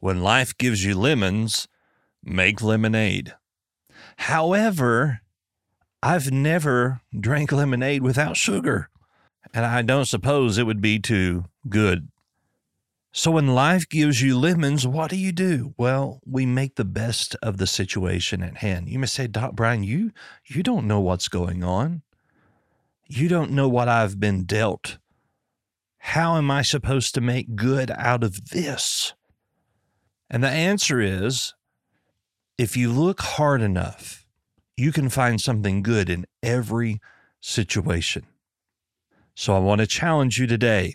when life gives you lemons, make lemonade. However, I've never drank lemonade without sugar, and I don't suppose it would be too good. So when life gives you lemons, what do you do? Well, we make the best of the situation at hand. You may say, Doc Brian, you you don't know what's going on. You don't know what I've been dealt. How am I supposed to make good out of this? And the answer is if you look hard enough, you can find something good in every situation. So I want to challenge you today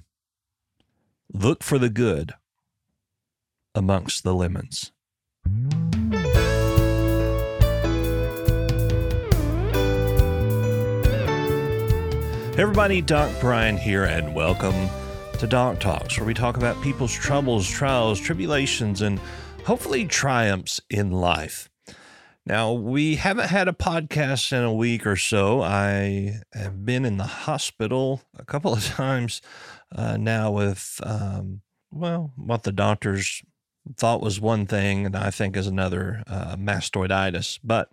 look for the good amongst the lemons. Everybody, Doc Brian here, and welcome to Doc Talks, where we talk about people's troubles, trials, tribulations, and hopefully triumphs in life. Now, we haven't had a podcast in a week or so. I have been in the hospital a couple of times uh, now with, um, well, what the doctors thought was one thing and I think is another uh, mastoiditis. But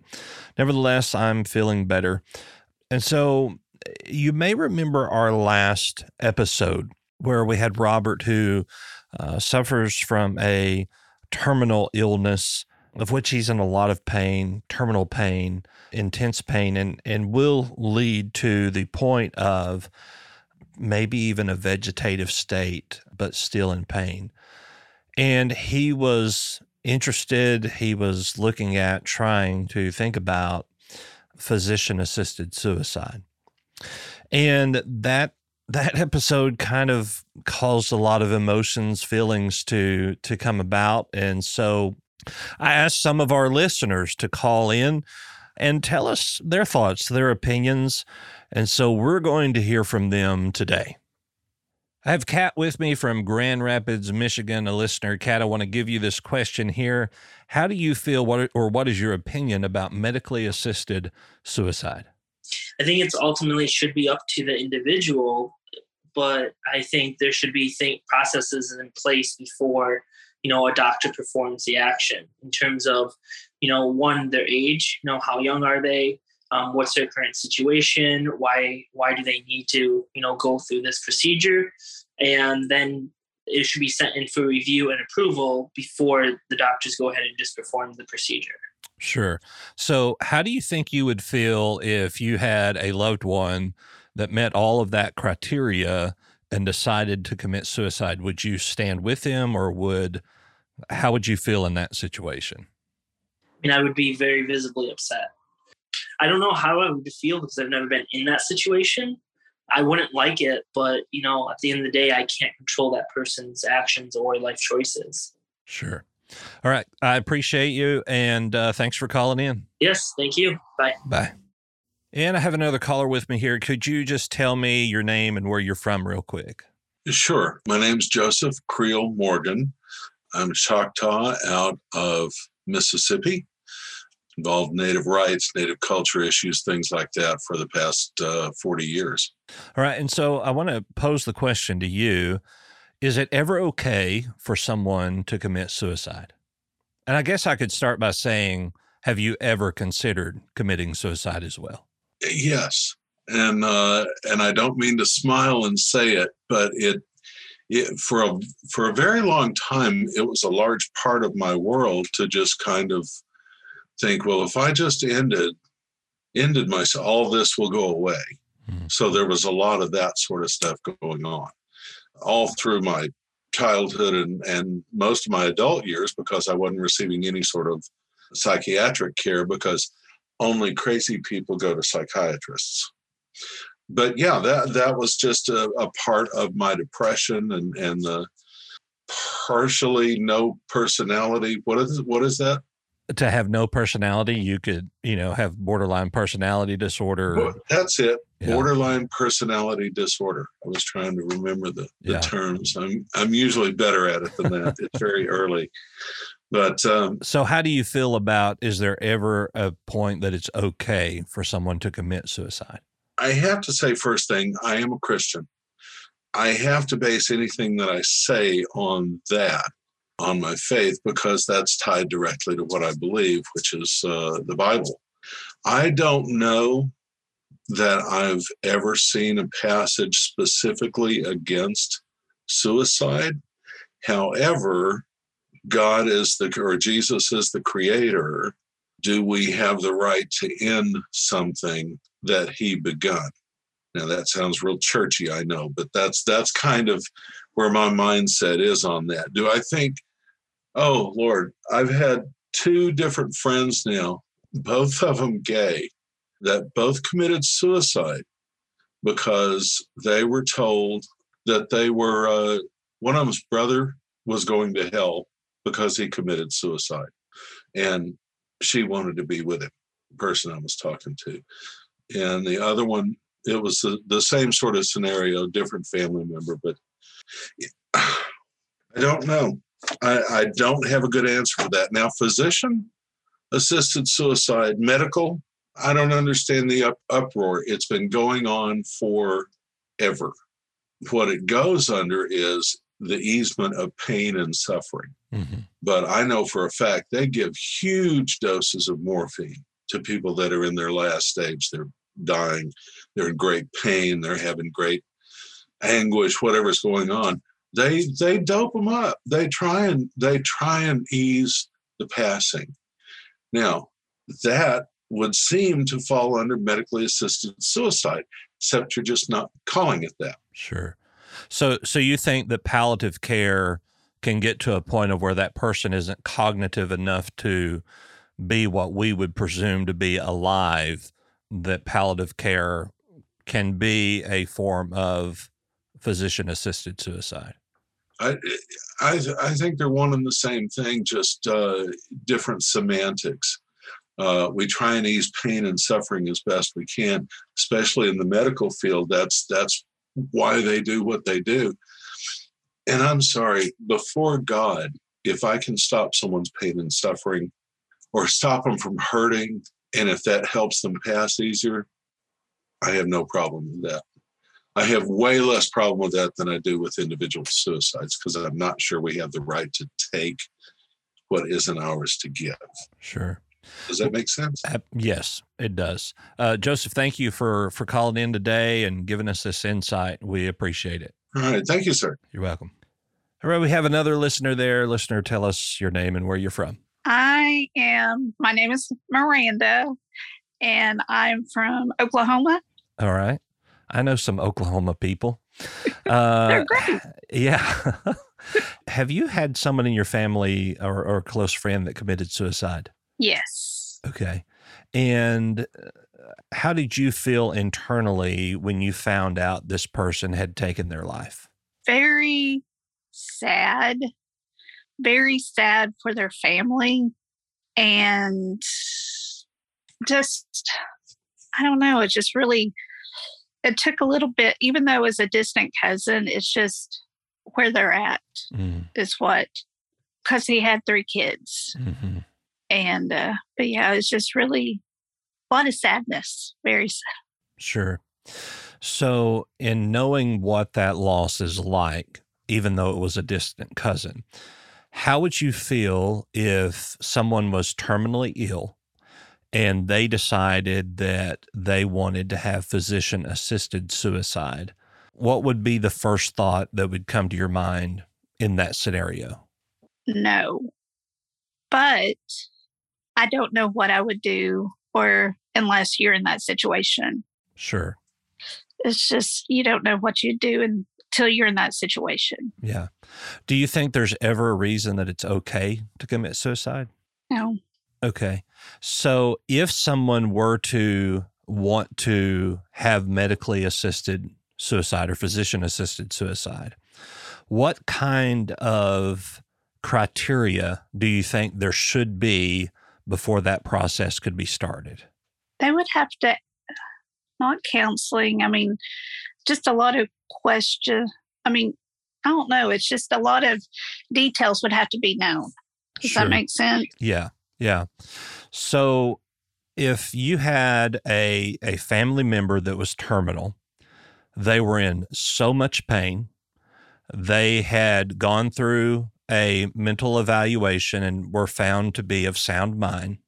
nevertheless, I'm feeling better. And so you may remember our last episode where we had Robert, who uh, suffers from a terminal illness of which he's in a lot of pain, terminal pain, intense pain, and, and will lead to the point of maybe even a vegetative state, but still in pain. And he was interested, he was looking at trying to think about physician assisted suicide. And that that episode kind of caused a lot of emotions, feelings to to come about. And so I asked some of our listeners to call in and tell us their thoughts, their opinions. And so we're going to hear from them today. I have Kat with me from Grand Rapids, Michigan, a listener. Kat, I want to give you this question here. How do you feel, what, or what is your opinion about medically assisted suicide? I think it's ultimately should be up to the individual, but I think there should be think processes in place before you know a doctor performs the action in terms of you know one their age, you know how young are they, um, what's their current situation, why why do they need to you know go through this procedure, and then it should be sent in for review and approval before the doctors go ahead and just perform the procedure. Sure. So, how do you think you would feel if you had a loved one that met all of that criteria and decided to commit suicide? Would you stand with him or would, how would you feel in that situation? I mean, I would be very visibly upset. I don't know how I would feel because I've never been in that situation. I wouldn't like it, but you know, at the end of the day, I can't control that person's actions or life choices. Sure. All right. I appreciate you and uh, thanks for calling in. Yes. Thank you. Bye. Bye. And I have another caller with me here. Could you just tell me your name and where you're from, real quick? Sure. My name's Joseph Creel Morgan. I'm Choctaw out of Mississippi, involved Native rights, Native culture issues, things like that for the past uh, 40 years. All right. And so I want to pose the question to you Is it ever okay for someone to commit suicide? And I guess I could start by saying, have you ever considered committing suicide as well? Yes, and uh, and I don't mean to smile and say it, but it, it for a for a very long time it was a large part of my world to just kind of think, well, if I just ended ended myself, all this will go away. Mm-hmm. So there was a lot of that sort of stuff going on all through my childhood and, and most of my adult years because I wasn't receiving any sort of psychiatric care because only crazy people go to psychiatrists. But yeah, that that was just a, a part of my depression and and the partially no personality. What is what is that? To have no personality, you could, you know, have borderline personality disorder. Well, that's it. Yeah. Borderline personality disorder. I was trying to remember the, the Yeah. terms. I'm I'm usually better at it than that. it's very early. But um, So, how do you feel about is there ever a point that it's okay for someone to commit suicide? I have to say, first thing, I am a Christian. I have to base anything that I say on that, on my faith, because that's tied directly to what I believe, which is uh, the Bible. I don't know that I've ever seen a passage specifically against suicide. However, God is the, or Jesus is the creator. Do we have the right to end something that he begun? Now that sounds real churchy, I know, but that's that's kind of where my mindset is on that. Do I think, oh Lord, I've had two different friends now, both of them gay, that both committed suicide because they were told that they were uh, one of them's brother was going to hell because he committed suicide, and she wanted to be with him. The person I was talking to, and the other one it was the, the same sort of scenario, different family member, but I don't know. I, I don't have a good answer for that. Now, physician assisted suicide, medical, I don't understand the up, uproar. It's been going on forever. What it goes under is the easement of pain and suffering. Mm-hmm. But I know for a fact they give huge doses of morphine to people that are in their last stage. They're dying, they're in great pain, they're having great anguish, whatever's going on. They they dope them up. They try and they try and ease the passing. Now that would seem to fall under medically assisted suicide, except you're just not calling it that. Sure. So, so you think that palliative care can get to a point of where that person isn't cognitive enough to be what we would presume to be alive, that palliative care can be a form of physician assisted suicide? I, I, I think they're one and the same thing, just uh, different semantics. Uh, we try and ease pain and suffering as best we can, especially in the medical field. That's that's why they do what they do. And I'm sorry, before God, if I can stop someone's pain and suffering, or stop them from hurting, and if that helps them pass easier, I have no problem with that. I have way less problem with that than I do with individual suicides because I'm not sure we have the right to take what isn't ours to give. Sure. Does that make sense? Uh, yes, it does. Uh, Joseph, thank you for for calling in today and giving us this insight. We appreciate it. All right. Thank you, sir. You're welcome. All right, we have another listener there. Listener, tell us your name and where you're from. I am, my name is Miranda, and I'm from Oklahoma. All right. I know some Oklahoma people. They're Uh, great. yeah. have you had someone in your family or, or a close friend that committed suicide? Yes. Okay. And uh, how did you feel internally when you found out this person had taken their life? Very sad. Very sad for their family. And just, I don't know, it just really, it took a little bit, even though it was a distant cousin, it's just where they're at Mm, is what, because he had three kids. mhm. And uh but yeah it's just really a lot of sadness very sad Sure. So, in knowing what that loss is like, even though it was a distant cousin, how would you feel if someone was terminally ill and they decided that they wanted to have physician assisted suicide? What would be the first thought that would come to your mind in that scenario? no but i don't know what i would do or unless you're in that situation Sure. it's just you don't know what you do until you're in that situation Yeah. Do you think there's ever a reason that it's okay to commit suicide? no Okay. So if someone were to want to have medically assisted suicide or physician assisted suicide, what kind of criteria do you think there should be before that process could be started? They would have to, not counseling, I mean, just a lot of questions. I mean, I don't know. It's just a lot of details would have to be known. Does sure. that make sense? Yeah. Yeah. So if you had a, a family member that was terminal, they were in so much pain, they had gone through a mental evaluation and were found to be of sound mind.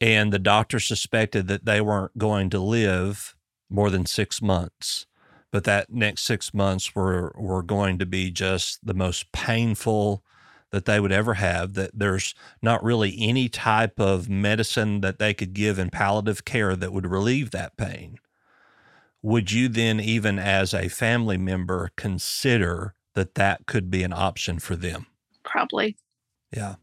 And the doctor suspected that they weren't going to live more than six months. But that next six months were, were going to be just the most painful that they would ever have, that there's not really any type of medicine that they could give in palliative care that would relieve that pain. Would you then, even as a family member, consider that that could be an option for them? Probably. Yeah.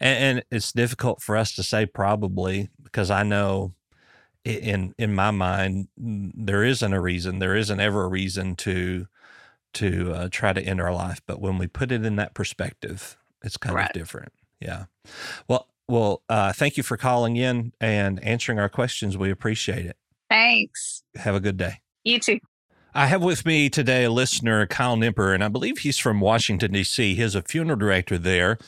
And, and it's difficult for us to say probably because I know in in my mind there isn't a reason there isn't ever a reason to to uh, try to end our life. But when we put it in that perspective it's kind right. of different. Yeah. Well well uh, thank you for calling in and answering our questions. We appreciate it. Thanks. Have a good day. You too I have with me today a listener, Kyle Nimper, and I believe he's from Washington, D.C. He's a funeral director there.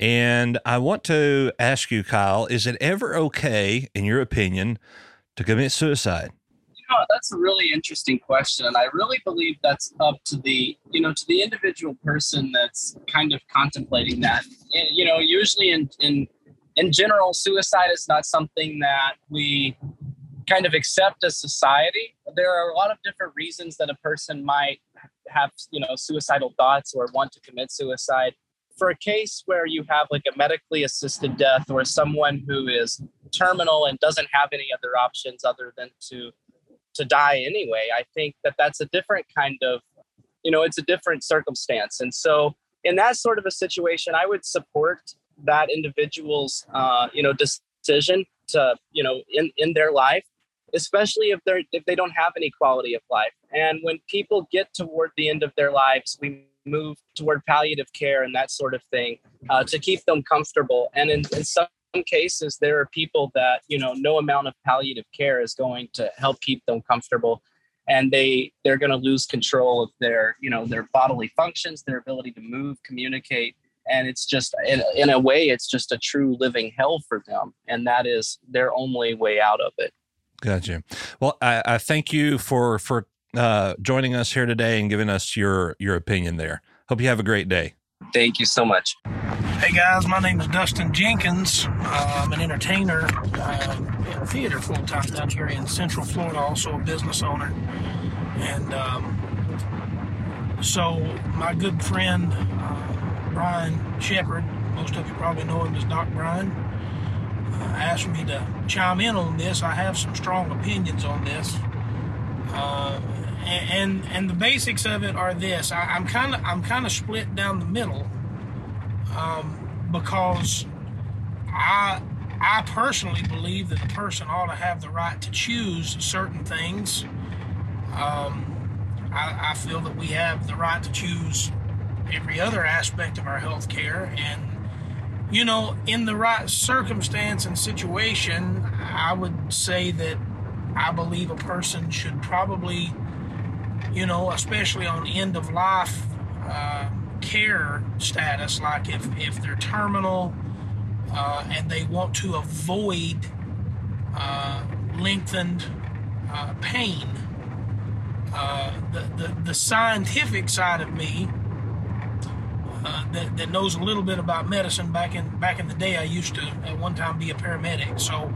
And I want to ask you, Kyle, is it ever okay, in your opinion, to commit suicide? You know, that's a really interesting question. And I really believe that's up to the, you know, to the individual person that's kind of contemplating that. You know, usually in, in, in general, suicide is not something that we kind of accept as society. There are a lot of different reasons that a person might have, you know, suicidal thoughts or want to commit suicide. For a case where you have like a medically assisted death or someone who is terminal and doesn't have any other options other than to to die anyway, I think that that's a different kind of, you know, it's a different circumstance. And so in that sort of a situation, I would support that individual's, uh, you know, decision to, you know, in, in their life especially if they're if they don't have any quality of life. And when people get toward the end of their lives, we move toward palliative care and that sort of thing uh, to keep them comfortable. And in, in some cases, there are people that you know no amount of palliative care is going to help keep them comfortable and they they're going to lose control of their you know their bodily functions their ability to move communicate and it's just in, in a way it's just a true living hell for them and that is their only way out of it Gotcha. Well, I, I thank you for for uh, joining us here today and giving us your your opinion there. Hope you have a great day. Thank you so much. Hey guys, my name is Dustin Jenkins. Uh, I'm an entertainer uh, in theater full time down here in Central Florida, also a business owner. And um, so, my good friend uh, Brian Shepard, most of you probably know him as Doc Brian asked me to chime in on this. I have some strong opinions on this. Uh, and and the basics of it are this. I, am kind of I'm kind of split down the middle um, because I I personally believe that a person ought to have the right to choose certain things. Um, I, I feel that we have the right to choose every other aspect of our health care and you know, in the right circumstance and situation, I would say that I believe a person should probably, you know, especially on end of life uh, care status, like if, if they're terminal uh, and they want to avoid uh, lengthened uh, pain, uh, the, the, the scientific side of me uh, that, that knows a little bit about medicine. Back in back in the day, I used to at one time be a paramedic, so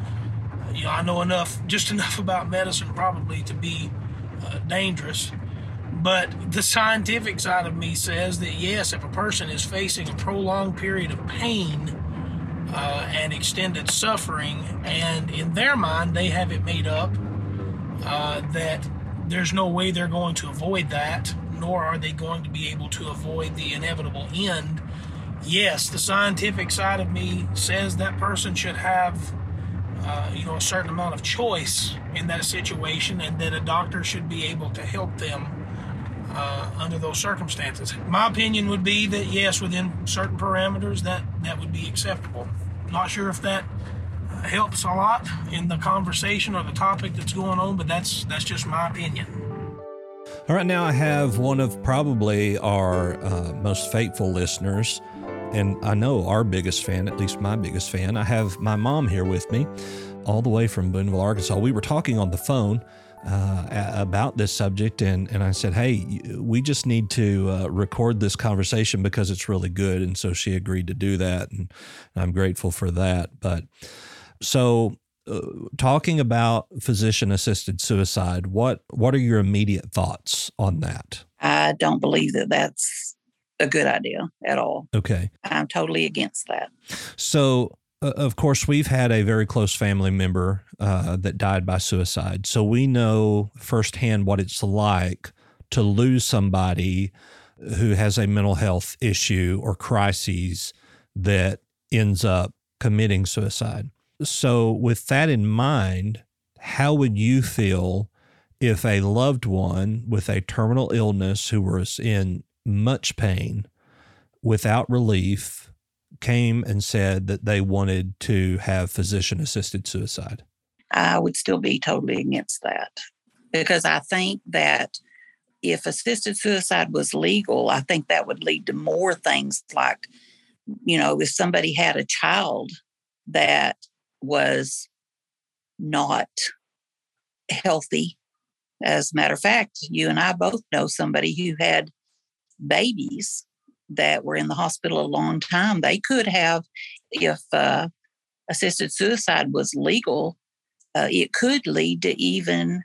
you know I know enough, just enough about medicine probably to be uh, dangerous. But the scientific side of me says that yes, if a person is facing a prolonged period of pain uh, and extended suffering, and in their mind they have it made up uh, that there's no way they're going to avoid that nor are they going to be able to avoid the inevitable end. Yes, the scientific side of me says that person should have, uh, you know, a certain amount of choice in that situation, and that a doctor should be able to help them uh, under those circumstances. My opinion would be that yes, within certain parameters, that that would be acceptable. Not sure if that helps a lot in the conversation or the topic that's going on, but that's that's just my opinion. All right, now I have one of probably our uh, most faithful listeners, and I know our biggest fan, at least my biggest fan. I have my mom here with me, all the way from Booneville, Arkansas. We were talking on the phone uh, about this subject, and, and I said, Hey, we just need to uh, record this conversation because it's really good. And so she agreed to do that, and I'm grateful for that. But so, uh, talking about physician assisted suicide, what, what are your immediate thoughts on that? I don't believe that that's a good idea at all. Okay. I'm totally against that. So, uh, of course, we've had a very close family member uh, that died by suicide. So we know firsthand what it's like to lose somebody who has a mental health issue or crises that ends up committing suicide. So, with that in mind, how would you feel if a loved one with a terminal illness who was in much pain without relief came and said that they wanted to have physician assisted suicide? I would still be totally against that because I think that if assisted suicide was legal, I think that would lead to more things like, you know, if somebody had a child that was not healthy. As a matter of fact, you and I both know somebody who had babies that were in the hospital a long time. They could have, if uh, assisted suicide was legal, uh, it could lead to even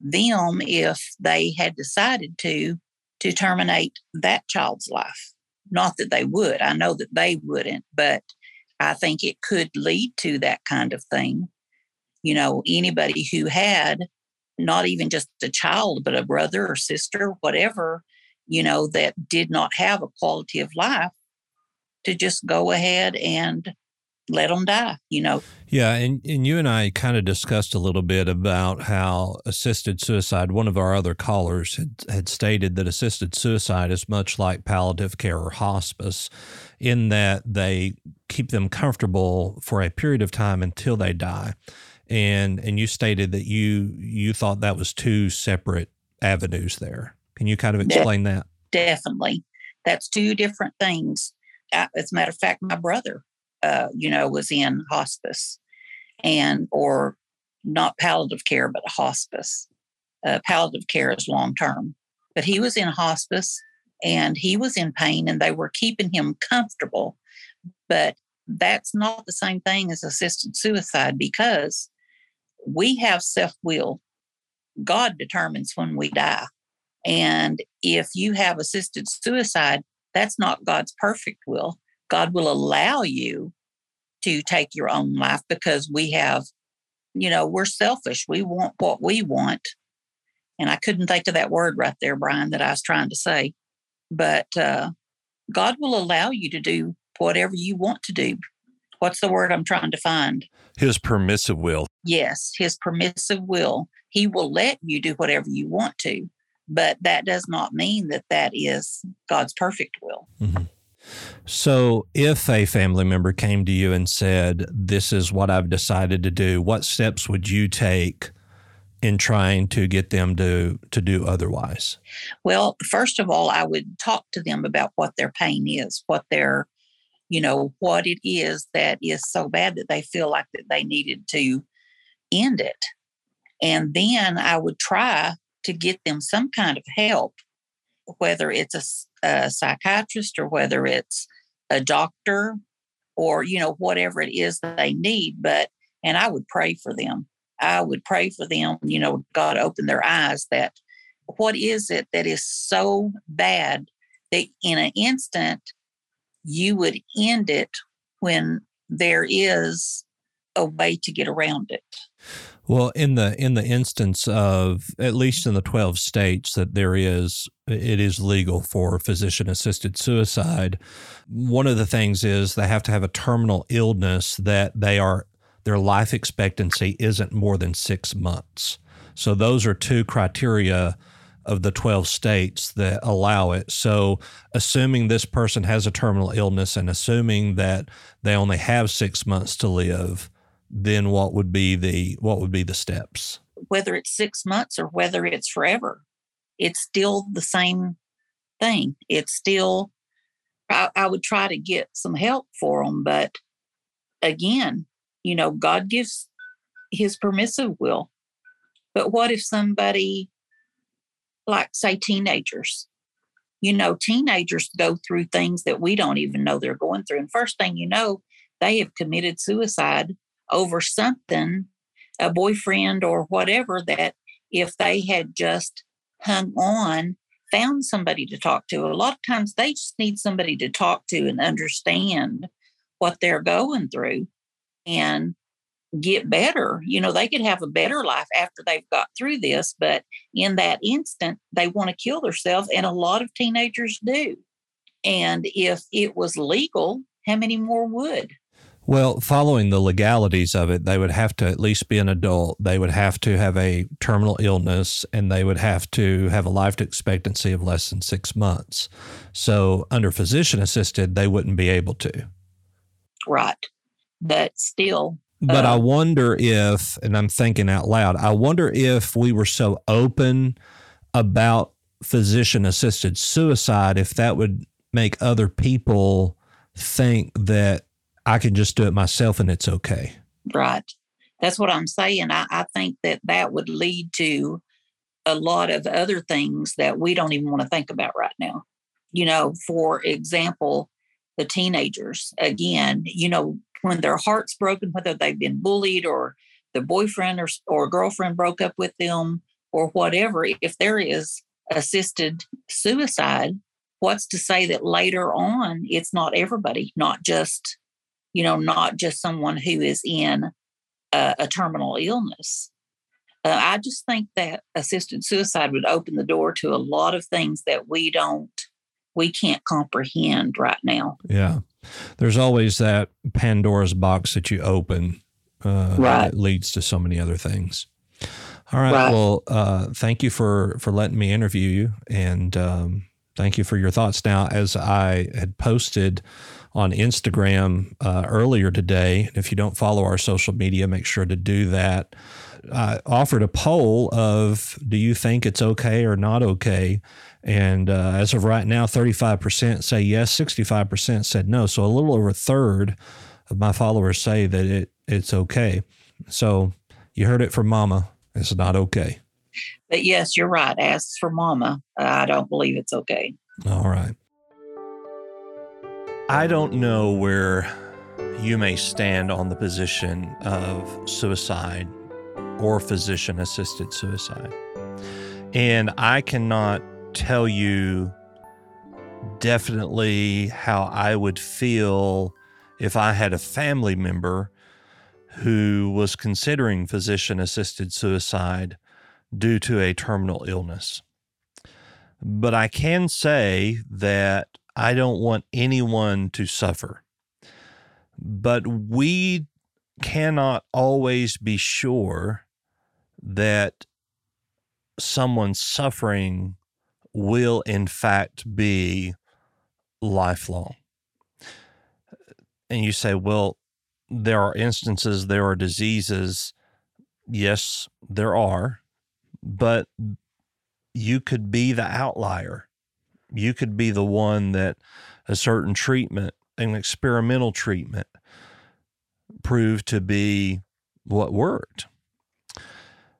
them if they had decided to to terminate that child's life. Not that they would. I know that they wouldn't, but I think it could lead to that kind of thing. You know, anybody who had not even just a child, but a brother or sister, whatever, you know, that did not have a quality of life to just go ahead and let them die, you know. Yeah, and, and you and I kind of discussed a little bit about how assisted suicide, one of our other callers had, had stated that assisted suicide is much like palliative care or hospice in that they keep them comfortable for a period of time until they die. And and you stated that you you thought that was two separate avenues there. Can you kind of explain De- that? Definitely. That's two different things. Uh, as a matter of fact, my brother uh, you know, was in hospice and or not palliative care, but hospice. Uh, palliative care is long term, but he was in hospice and he was in pain and they were keeping him comfortable. But that's not the same thing as assisted suicide because we have self will. God determines when we die. And if you have assisted suicide, that's not God's perfect will. God will allow you to take your own life because we have, you know, we're selfish. We want what we want. And I couldn't think of that word right there, Brian, that I was trying to say. But uh, God will allow you to do whatever you want to do. What's the word I'm trying to find? His permissive will. Yes, his permissive will. He will let you do whatever you want to, but that does not mean that that is God's perfect will. Mm-hmm. So, if a family member came to you and said, This is what I've decided to do, what steps would you take in trying to get them to, to do otherwise? Well, first of all, I would talk to them about what their pain is, what their, you know, what it is that is so bad that they feel like that they needed to end it. And then I would try to get them some kind of help, whether it's a a psychiatrist or whether it's a doctor or you know whatever it is that they need but and i would pray for them i would pray for them you know god open their eyes that what is it that is so bad that in an instant you would end it when there is a way to get around it? Well, in the in the instance of at least in the 12 states that there is it is legal for physician assisted suicide, one of the things is they have to have a terminal illness that they are their life expectancy isn't more than 6 months. So those are two criteria of the 12 states that allow it. So, assuming this person has a terminal illness and assuming that they only have 6 months to live, then what would be the what would be the steps? Whether it's 6 months or whether it's forever, it's still the same thing. It's still I, I would try to get some help for them, but again, you know, God gives his permissive will. But what if somebody like say teenagers. You know, teenagers go through things that we don't even know they're going through. And first thing you know, they have committed suicide over something, a boyfriend or whatever, that if they had just hung on, found somebody to talk to, a lot of times they just need somebody to talk to and understand what they're going through. And get better. You know, they could have a better life after they've got through this, but in that instant, they want to kill themselves. And a lot of teenagers do. And if it was legal, how many more would? Well, following the legalities of it, they would have to at least be an adult. They would have to have a terminal illness and they would have to have a life expectancy of less than six months. So, under physician assisted, they wouldn't be able to. Right. But still, but uh, I wonder if, and I'm thinking out loud, I wonder if we were so open about physician assisted suicide, if that would make other people think that I can just do it myself and it's okay. Right. That's what I'm saying. I, I think that that would lead to a lot of other things that we don't even want to think about right now. You know, for example, the teenagers, again, you know, when their heart's broken, whether they've been bullied or the boyfriend or, or girlfriend broke up with them or whatever, if there is assisted suicide, what's to say that later on it's not everybody, not just, you know, not just someone who is in a, a terminal illness. Uh, I just think that assisted suicide would open the door to a lot of things that we don't, we can't comprehend right now. Yeah there's always that Pandora's box that you open uh, right. that leads to so many other things. All right. right. Well, uh, thank you for for letting me interview you, and um, thank you for your thoughts. Now, as I had posted on Instagram uh, earlier today, if you don't follow our social media, make sure to do that. I offered a poll of do you think it's okay or not okay and uh, as of right now, 35% say yes, 65% said no. So a little over a third of my followers say that it, it's okay. So you heard it from mama. It's not okay. But yes, you're right. As for mama, I don't believe it's okay. All right. I don't know where you may stand on the position of suicide or physician assisted suicide. And I cannot tell you definitely how I would feel if I had a family member who was considering physician assisted suicide due to a terminal illness. But I can say that I don't want anyone to suffer. But we cannot always be sure that someone's suffering will in fact be lifelong. And you say, well, there are instances, there are diseases. Yes, there are, but you could be the outlier. You could be the one that a certain treatment, an experimental treatment, proved to be what worked.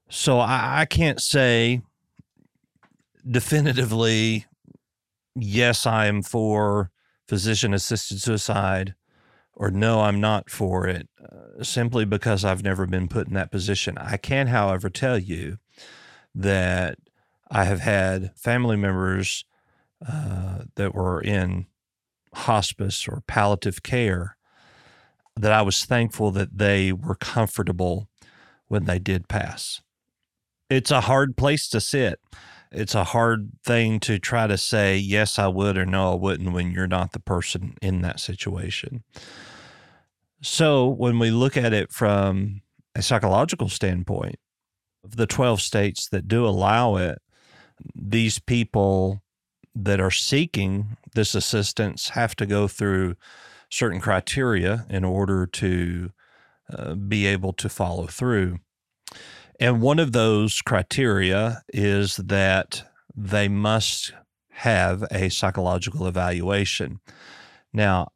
So I, I can't say definitively, yes, I am for physician assisted suicide, or no, I'm not for it, uh, simply because I've never been put in that position. I can, however, tell you that I have had family members uh, that were in hospice or palliative care that I was thankful that they were comfortable when they did pass. It's a hard place to sit it's a hard thing to try to say yes I would or no I wouldn't when you're not the person in that situation. So when we look at it from a psychological standpoint, of the 12 states that do allow it, these people that are seeking this assistance have to go through certain criteria in order to uh, be able to follow through. And one of those criteria is that they must have a psychological evaluation. Now,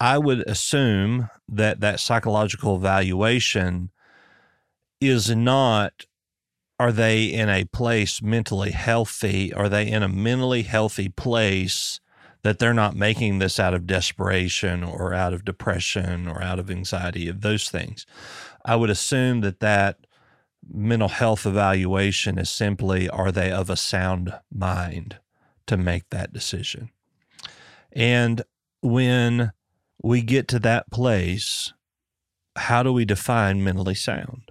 I would assume that that psychological evaluation is not are they in a place mentally healthy? Are they in a mentally healthy place that they're not making this out of desperation or out of depression or out of anxiety of those things? I would assume that that mental health evaluation is simply are they of a sound mind to make that decision? And when we get to that place, how do we define mentally sound?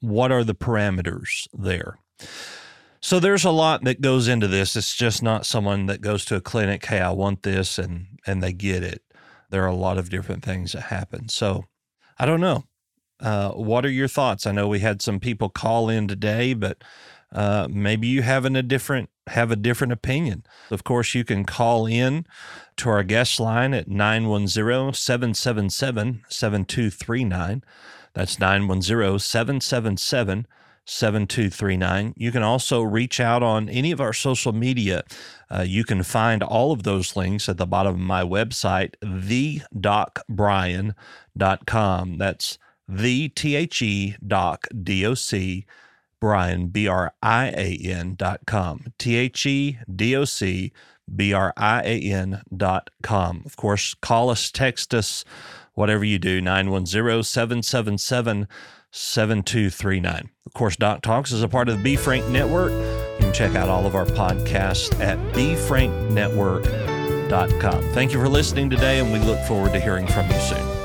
What are the parameters there? So there's a lot that goes into this. It's just not someone that goes to a clinic, hey, I want this and and they get it. There are a lot of different things that happen. So I don't know. Uh, what are your thoughts? I know we had some people call in today, but uh, maybe you have a different have a different opinion. Of course, you can call in to our guest line at 910-777-7239. That's 910-777 7239. You can also reach out on any of our social media. Uh, you can find all of those links at the bottom of my website, thedocbrian.com. That's the T H E doc D O C Brian B R I A N dot com. T H E D O C B R I A N dot com. Of course, call us, text us, whatever you do, 910 777 7239. Of course, Doc Talks is a part of the B Frank Network. You can check out all of our podcasts at befranknetwork.com. Thank you for listening today, and we look forward to hearing from you soon.